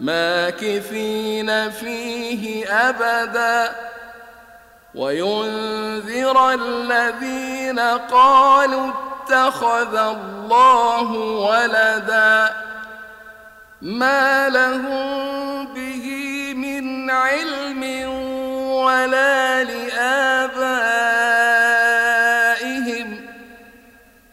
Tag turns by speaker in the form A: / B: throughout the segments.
A: ماكثين فيه أبدا وينذر الذين قالوا اتخذ الله ولدا ما لهم به من علم ولا لآبائهم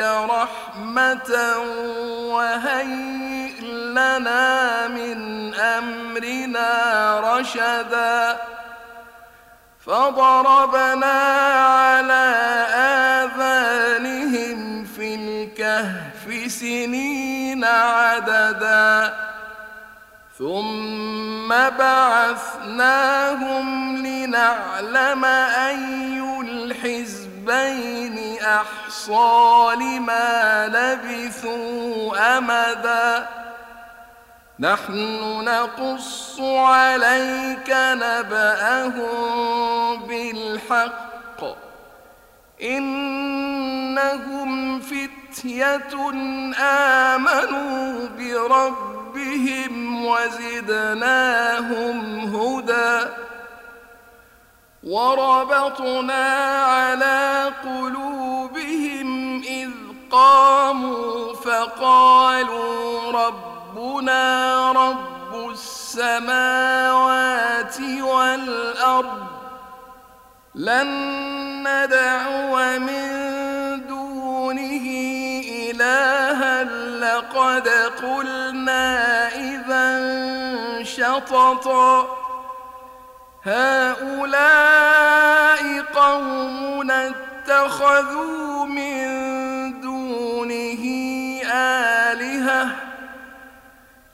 A: رحمة وهيئ لنا من أمرنا رشدا فضربنا على آذانهم في الكهف سنين عددا ثم بعثناهم لنعلم أي الحزبين أحصى لما لبثوا أمدا. نحن نقص عليك نبأهم بالحق. إنهم فتية آمنوا بربهم وزدناهم هدى. وربطنا على قلوبهم قاموا فقالوا ربنا رب السماوات والأرض لن ندعو من دونه إلها لقد قلنا إذا شططا هؤلاء قومنا اتخذوا من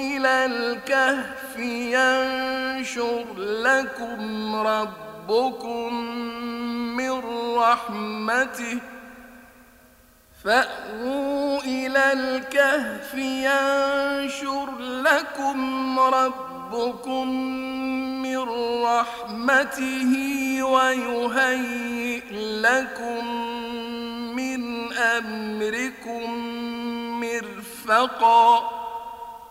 A: إلى الكهف ينشر لكم ربكم من رحمته. فأووا إلى الكهف ينشر لكم ربكم من رحمته ويهيئ لكم من أمركم مرفقا.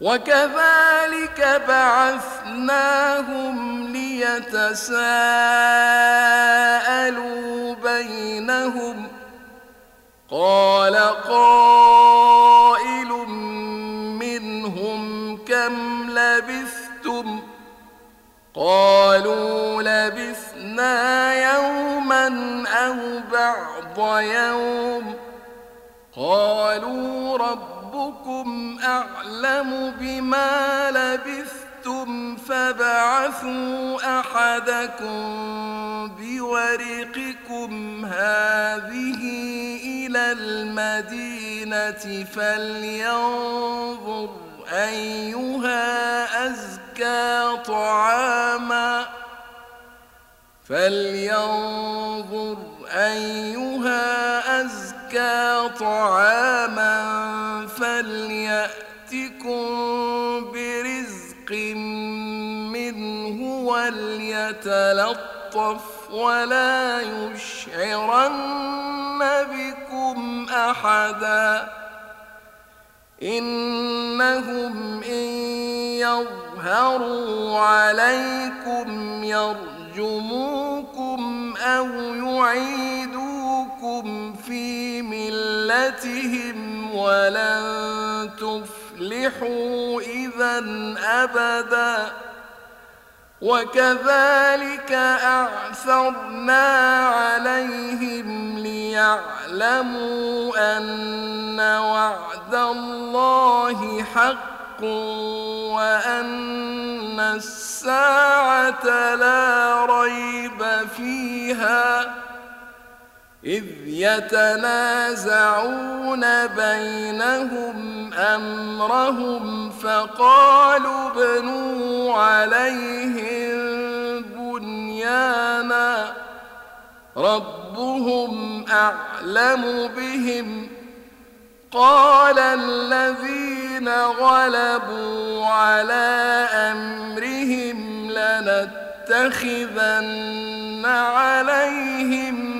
A: وكذلك بعثناهم ليتساءلوا بينهم. قال قائل منهم كم لبثتم؟ قالوا لبثنا يوما أو بعض يوم. قالوا ربكم أعلم بما لبثتم فبعثوا أحدكم بورقكم هذه إلى المدينة فلينظر أيها أزكى طعاما فلينظر أيها أزكى طعاما فليأتكم برزق منه وليتلطف ولا يشعرن بكم أحدا إنهم إن يظهروا عليكم يرجموكم أو يعيدوكم في ملتهم ولن تفلحوا إذا أبدا. وكذلك أعثرنا عليهم ليعلموا أن وعد الله حق وأن الساعة لا ريب فيها. إذ يتنازعون بينهم أمرهم فقالوا ابنوا عليهم بنيانا ربهم أعلم بهم قال الذين غلبوا على أمرهم لنتخذن عليهم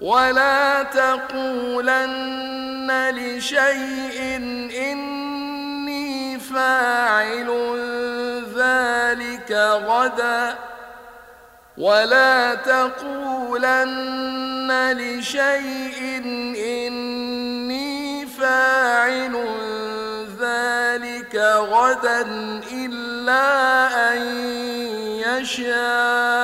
A: ولا تقولن لشيء إني فاعل ذلك غدا. ولا تقولن لشيء إني فاعل ذلك غدا إلا أن يشاء.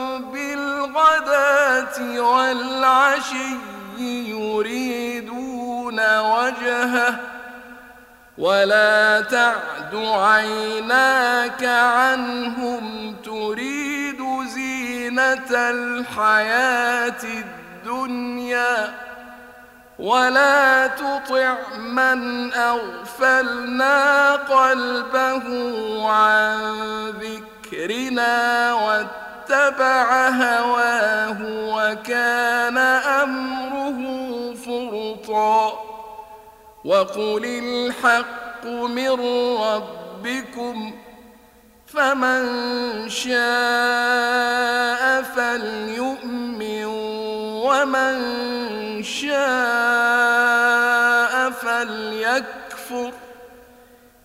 A: بالغداة والعشي يريدون وجهه ولا تعد عيناك عنهم تريد زينة الحياة الدنيا ولا تطع من أغفلنا قلبه عن ذكرنا واتبع هواه وكان أمره فرطا. وقل الحق من ربكم فمن شاء فليؤمن ومن شاء فليكفر.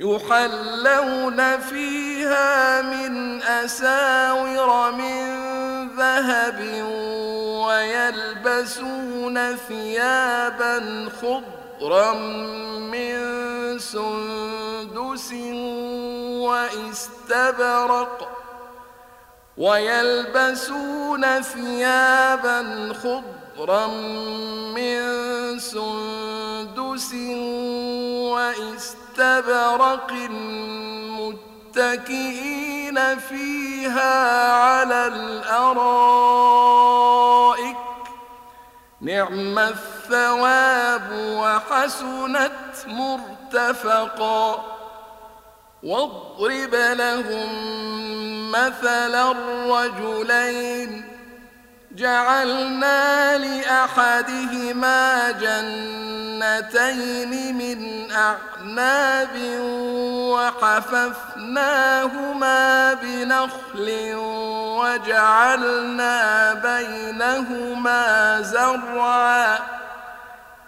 A: يحلون فيها من أساور من ذهب ويلبسون ثيابا خضرا من سندس واستبرق ويلبسون ثيابا خضرا من سندس واستبرق متكئين فيها على الأرائك. نعم الثواب وحسنت مرتفقا. واضرب لهم مثل الرجلين جعلنا لأحدهما جنتين من أعناب وحففناهما بنخل وجعلنا بينهما زرعا.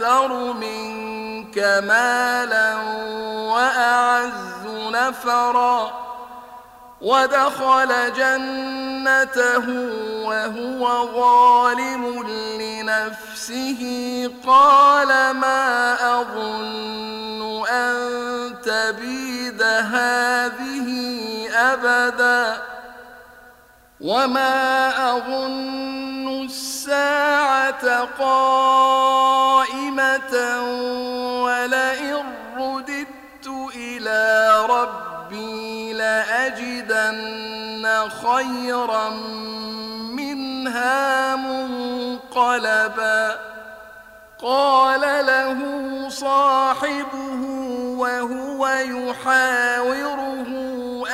A: أكثر منك مالا وأعز نفرا ودخل جنته وهو ظالم لنفسه قال ما أظن أن تبيد هذه أبدا وما أظن الساعة قائمة ولئن رددت إلى ربي لأجدن خيرا منها منقلبا. قال له صاحبه وهو يحاوره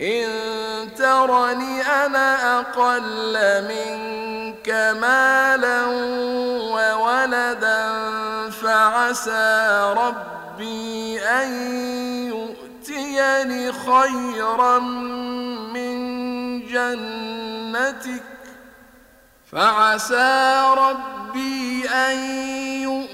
A: إن ترني أنا أقل منك مالا وولدا فعسى ربي أن يؤتيني خيرا من جنتك فعسى ربي أن يؤتيني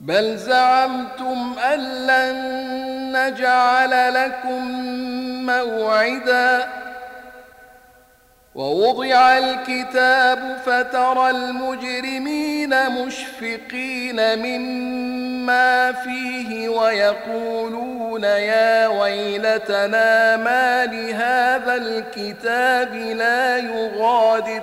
A: بل زعمتم أن لن نجعل لكم موعدا. ووضع الكتاب فترى المجرمين مشفقين مما فيه ويقولون يا ويلتنا ما لهذا الكتاب لا يغادر.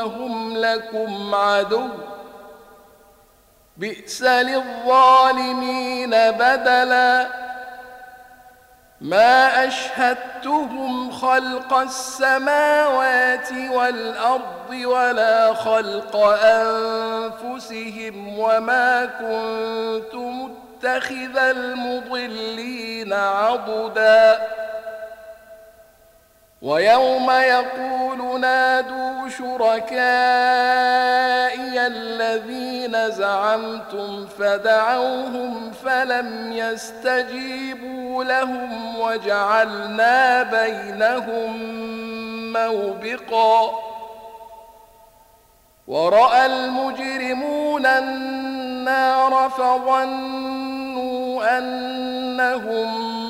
A: وهم لكم عدو بئس للظالمين بدلا ما اشهدتهم خلق السماوات والارض ولا خلق انفسهم وما كنت متخذ المضلين عضدا ويوم يقول نادوا شركائي الذين زعمتم فدعوهم فلم يستجيبوا لهم وجعلنا بينهم موبقا ورأى المجرمون النار فظنوا أنهم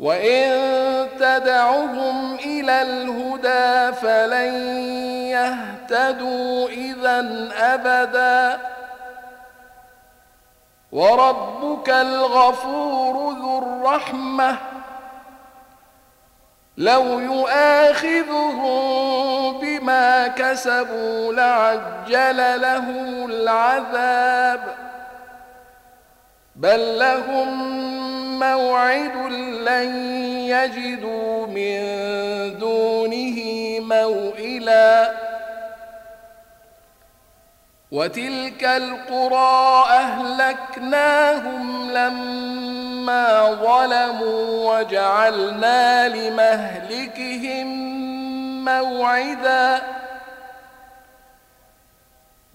A: وإن تدعهم إلى الهدى فلن يهتدوا إذا أبدا وربك الغفور ذو الرحمة لو يؤاخذهم بما كسبوا لعجل لهم العذاب بل لهم موعد لن يجدوا من دونه موئلا. وتلك القرى أهلكناهم لما ظلموا وجعلنا لمهلكهم موعدا.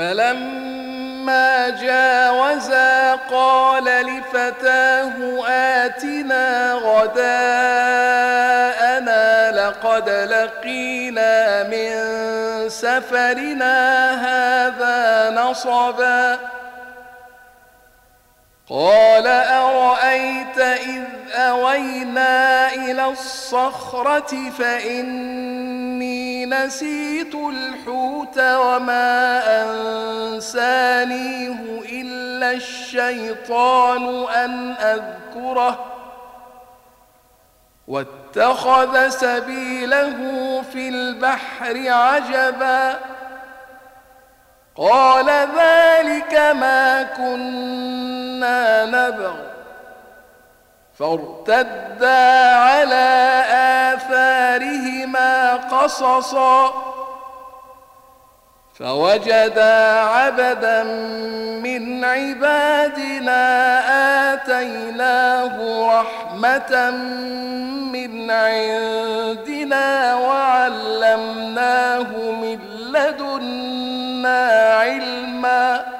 A: فلما جاوزا قال لفتاه آتنا غداءنا لقد لقينا من سفرنا هذا نصبا قال أرأيت إذ أوينا إلى الصخرة فإني نسيت الحوت وما أنسانيه إلا الشيطان أن أذكره واتخذ سبيله في البحر عجبا قال ذلك ما كنا نبغ فارتدا على آثارهما قصصا فوجدا عبدا من عبادنا آتيناه رحمة من عندنا وعلمناه من لدنا علما.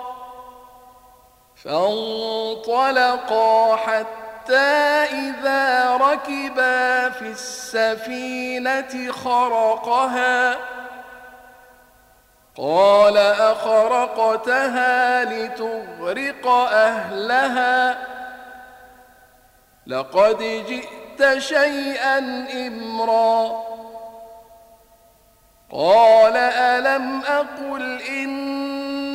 A: فانطلقا حتى إذا ركبا في السفينة خرقها. قال أخرقتها لتغرق أهلها. لقد جئت شيئا إمرا. قال ألم أقل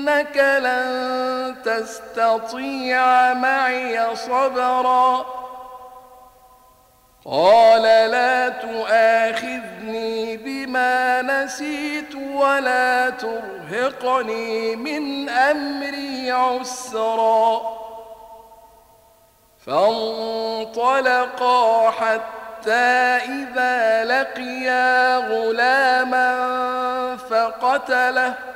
A: إنك لن تستطيع معي صبرا. قال لا تؤاخذني بما نسيت ولا ترهقني من أمري عسرا. فانطلقا حتى إذا لقيا غلاما فقتله.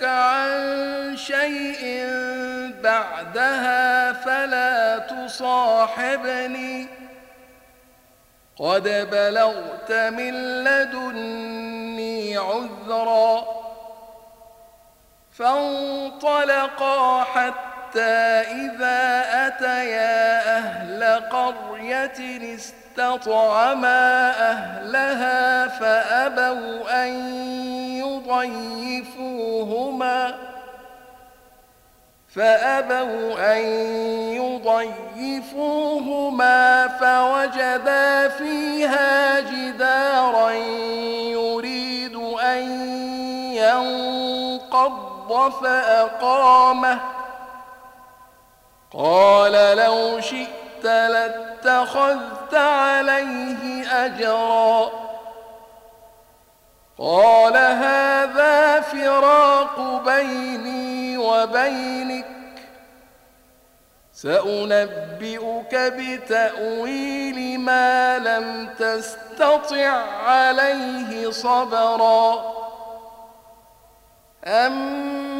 A: سألتك عن شيء بعدها فلا تصاحبني. قد بلغت من لدني عذرا فانطلقا حتى إذا أتيا أهل قرية استطعما أهلها فأبوا أن يضيفوهما فأبوا أن يضيفوهما فوجدا فيها جدارا يريد أن ينقض فأقامه قال لو شئت لاتخذت عليه أجرا. قال هذا فراق بيني وبينك. سأنبئك بتأويل ما لم تستطع عليه صبرا. أما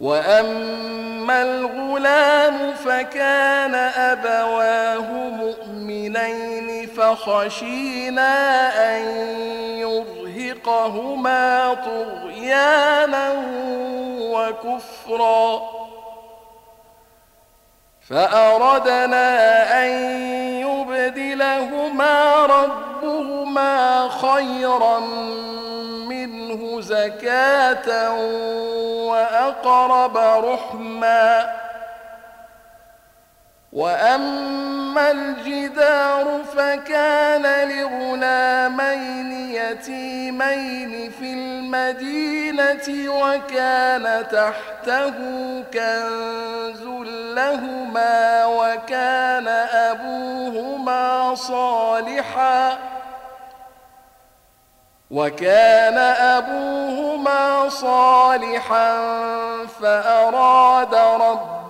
A: واما الغلام فكان ابواه مؤمنين فخشينا ان يرهقهما طغيانا وكفرا فأردنا أن يبدلهما ربهما خيرا منه زكاة وأقرب رحما وأما الجدار فكان لغلامين يتيمين في المدينة وكان تحته كنز لهما وكان أبوهما صالحاً وكان أبوهما صالحا فأراد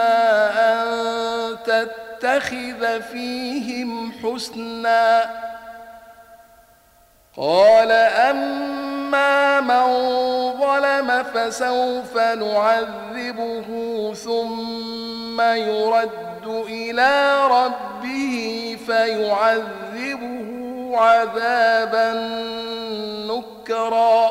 A: أن تتخذ فيهم حسنا. قال أما من ظلم فسوف نعذبه ثم يرد إلى ربه فيعذبه عذابا نكرا.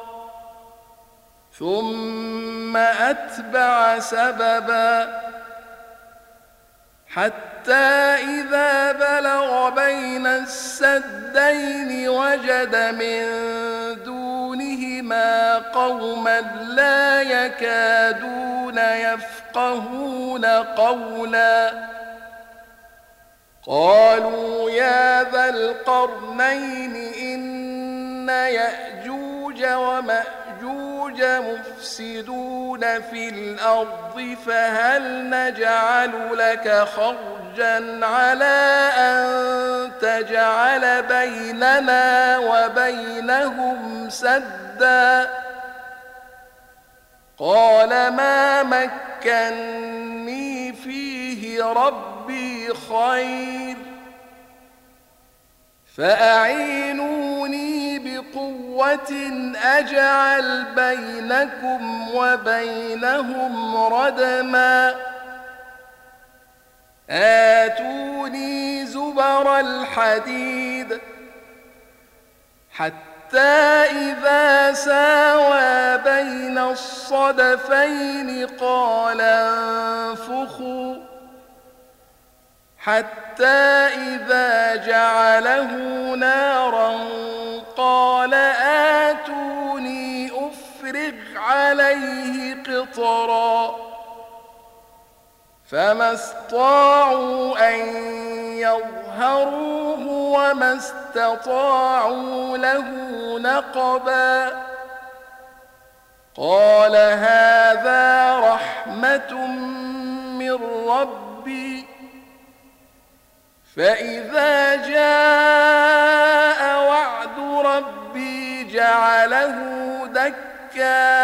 A: ثم أتبع سببا حتى إذا بلغ بين السدين وجد من دونهما قوما لا يكادون يفقهون قولا قالوا يا ذا القرنين إن يأجوج ومأجوج مفسدون في الأرض فهل نجعل لك خرجا على أن تجعل بيننا وبينهم سدا؟ قال ما مكني فيه ربي خير. فأعينوني بقوة أجعل بينكم وبينهم ردما آتوني زبر الحديد حتى إذا ساوى بين الصدفين قال انفخوا حتى إذا جعله نارا قال آتوني أفرغ عليه قطرا. فما استطاعوا أن يظهروه وما استطاعوا له نقبا. قال هذا رحمة من ربي فإذا جاء وعد ربي جعله دكا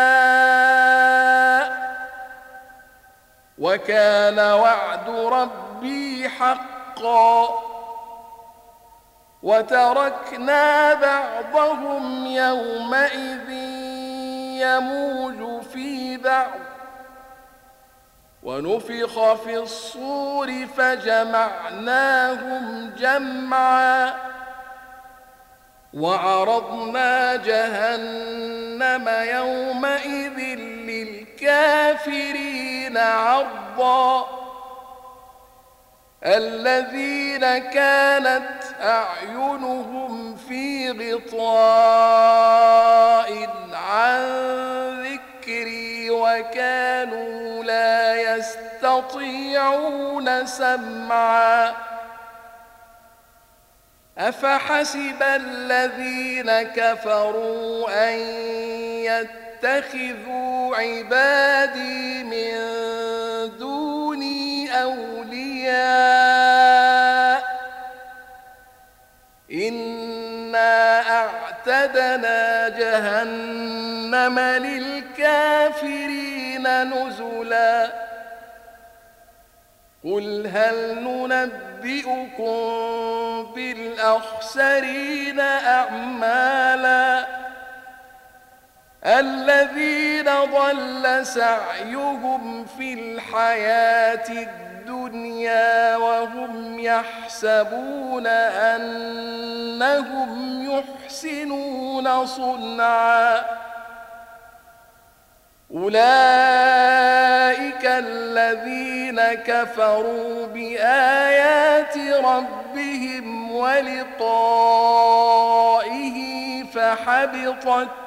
A: وكان وعد ربي حقا وتركنا بعضهم يومئذ يموج في بعض ونفخ في الصور فجمعناهم جمعا وعرضنا جهنم يومئذ للكافرين عرضا الذين كانت أعينهم في غطاء عن وكانوا لا يستطيعون سمعا. أفحسب الذين كفروا أن يتخذوا عبادي من دوني أولياء؟ إنا أعتدنا جهنم للكافرين نزلاً. قل هل ننبئكم بالأخسرين أعمالا؟ الذين ضل سعيهم في الحياة الدنيا وهم يحسبون أنهم يحسنون صنعا. أولئك الذين كفروا بآيات ربهم ولقائه فحبطت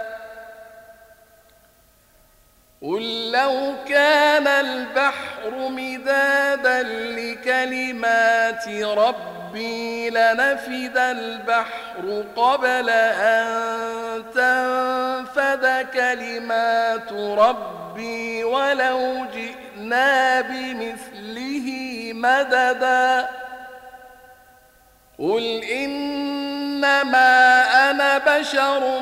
A: قل لو كان البحر مدادا لكلمات ربي لنفد البحر قبل أن تنفد كلمات ربي ولو جئنا بمثله مددا قل إنما أنا بشر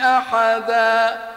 A: أحداً